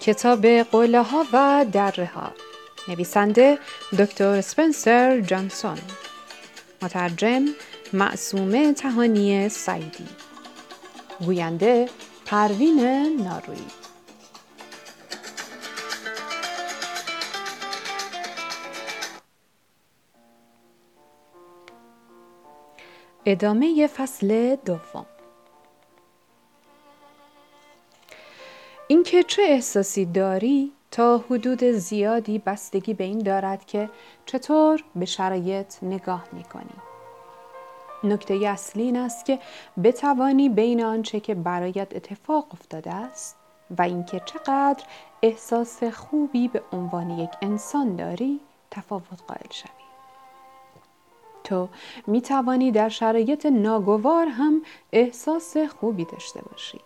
کتاب قله ها و دره ها نویسنده دکتر سپنسر جانسون. مترجم معصومه تهانی سعیدی. گوینده پروین نارویی ادامه فصل دوم. اینکه چه احساسی داری تا حدود زیادی بستگی به این دارد که چطور به شرایط نگاه می کنی. نکته اصلی این است که بتوانی بین آنچه که برایت اتفاق افتاده است و اینکه چقدر احساس خوبی به عنوان یک انسان داری تفاوت قائل شوی. تو می توانی در شرایط ناگوار هم احساس خوبی داشته باشی.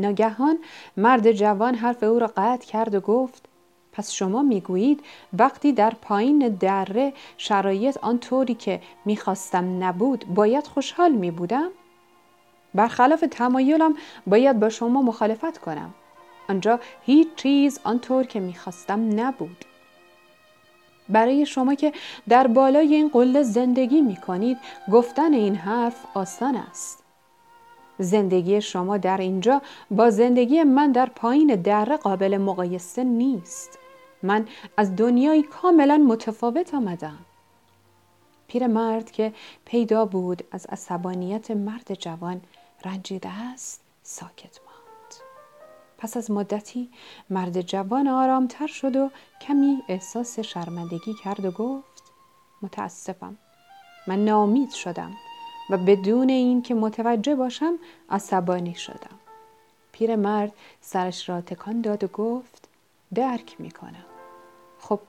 ناگهان مرد جوان حرف او را قطع کرد و گفت پس شما می‌گویید وقتی در پایین دره شرایط آنطوری که می‌خواستم نبود باید خوشحال میبودم؟ برخلاف تمایلم باید با شما مخالفت کنم. آنجا هیچ چیز آنطور که می‌خواستم نبود. برای شما که در بالای این قله زندگی می کنید گفتن این حرف آسان است. زندگی شما در اینجا با زندگی من در پایین دره قابل مقایسه نیست. من از دنیای کاملا متفاوت آمدم. مرد که پیدا بود از عصبانیت مرد جوان رنجیده است ساکت ماند. پس از مدتی مرد جوان آرامتر شد و کمی احساس شرمندگی کرد و گفت متاسفم من ناامید شدم و بدون اینکه متوجه باشم عصبانی شدم. پیرمرد سرش را تکان داد و گفت درک می‌کنم. خب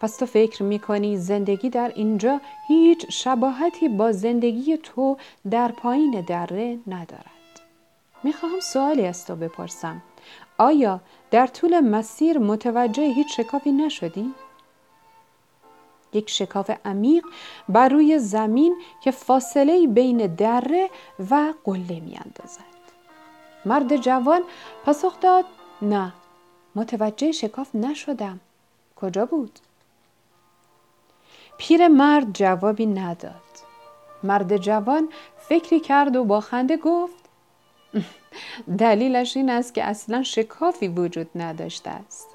پس تو فکر می‌کنی زندگی در اینجا هیچ شباهتی با زندگی تو در پایین دره ندارد؟ می‌خواهم سوالی از تو بپرسم. آیا در طول مسیر متوجه هیچ شکافی نشدی؟ یک شکاف عمیق بر روی زمین که فاصله بین دره و قله می اندازد. مرد جوان پاسخ داد نه متوجه شکاف نشدم کجا بود؟ پیر مرد جوابی نداد مرد جوان فکری کرد و با خنده گفت دلیلش این است که اصلا شکافی وجود نداشته است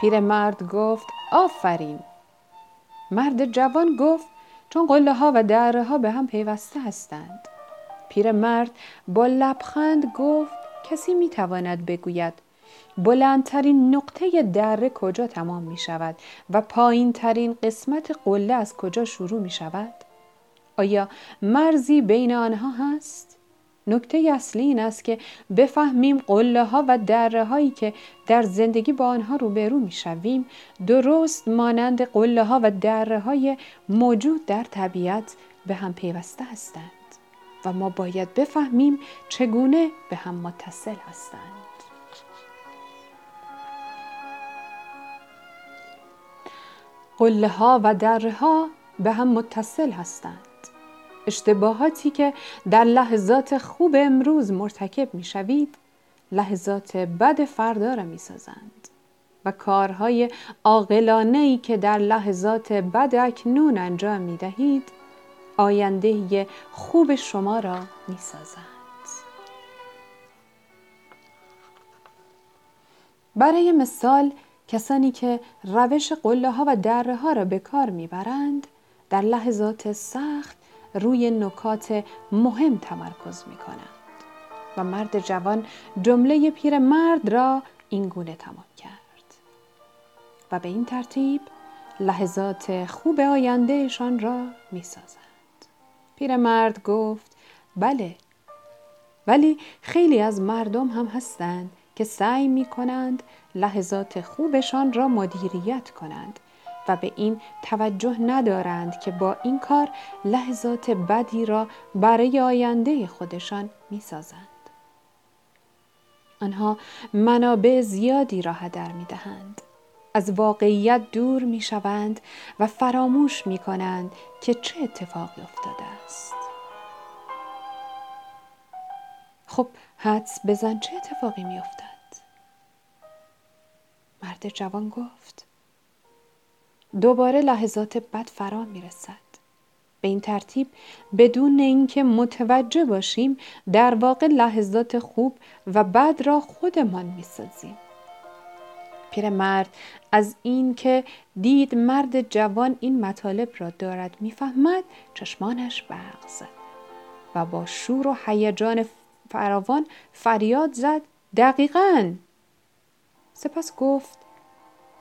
پیرمرد گفت آفرین مرد جوان گفت چون قله ها و دره ها به هم پیوسته هستند پیرمرد با لبخند گفت کسی می تواند بگوید بلندترین نقطه دره کجا تمام می شود و پایین ترین قسمت قله از کجا شروع می شود؟ آیا مرزی بین آنها هست؟ نکته اصلی این است که بفهمیم قله ها و دره هایی که در زندگی با آنها روبرو می شویم درست مانند قله ها و دره های موجود در طبیعت به هم پیوسته هستند و ما باید بفهمیم چگونه به هم متصل هستند. قله ها و دره ها به هم متصل هستند. اشتباهاتی که در لحظات خوب امروز مرتکب می شوید لحظات بد فردا را می سازند و کارهای عاقلانه ای که در لحظات بد اکنون انجام می دهید آینده خوب شما را می سازند. برای مثال کسانی که روش قله ها و دره ها را به کار می‌برند در لحظات سخت روی نکات مهم تمرکز می کنند و مرد جوان جمله پیر مرد را این گونه تمام کرد و به این ترتیب لحظات خوب آیندهشان را می سازند. مرد گفت بله ولی خیلی از مردم هم هستند که سعی می کنند لحظات خوبشان را مدیریت کنند و به این توجه ندارند که با این کار لحظات بدی را برای آینده خودشان می سازند. آنها منابع زیادی را هدر می دهند. از واقعیت دور می شوند و فراموش می کنند که چه اتفاقی افتاده است. خب حدس بزن چه اتفاقی می افتد؟ مرد جوان گفت دوباره لحظات بد فرا می رسد. به این ترتیب بدون اینکه متوجه باشیم در واقع لحظات خوب و بد را خودمان می سازیم. پیرمرد از اینکه دید مرد جوان این مطالب را دارد می‌فهمد چشمانش برق و با شور و هیجان فراوان فریاد زد دقیقا سپس گفت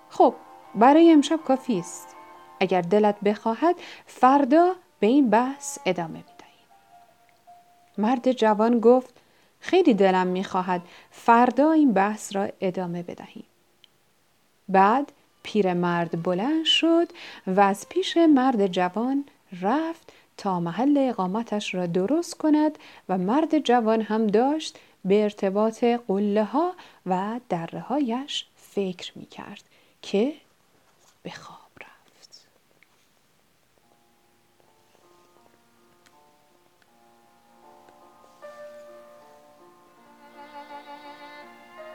خب برای امشب کافی است. اگر دلت بخواهد فردا به این بحث ادامه می‌دهیم. مرد جوان گفت خیلی دلم می‌خواهد فردا این بحث را ادامه بدهیم. بعد پیرمرد بلند شد و از پیش مرد جوان رفت تا محل اقامتش را درست کند و مرد جوان هم داشت به ارتباط قله ها و دره هایش فکر می کرد که espejo.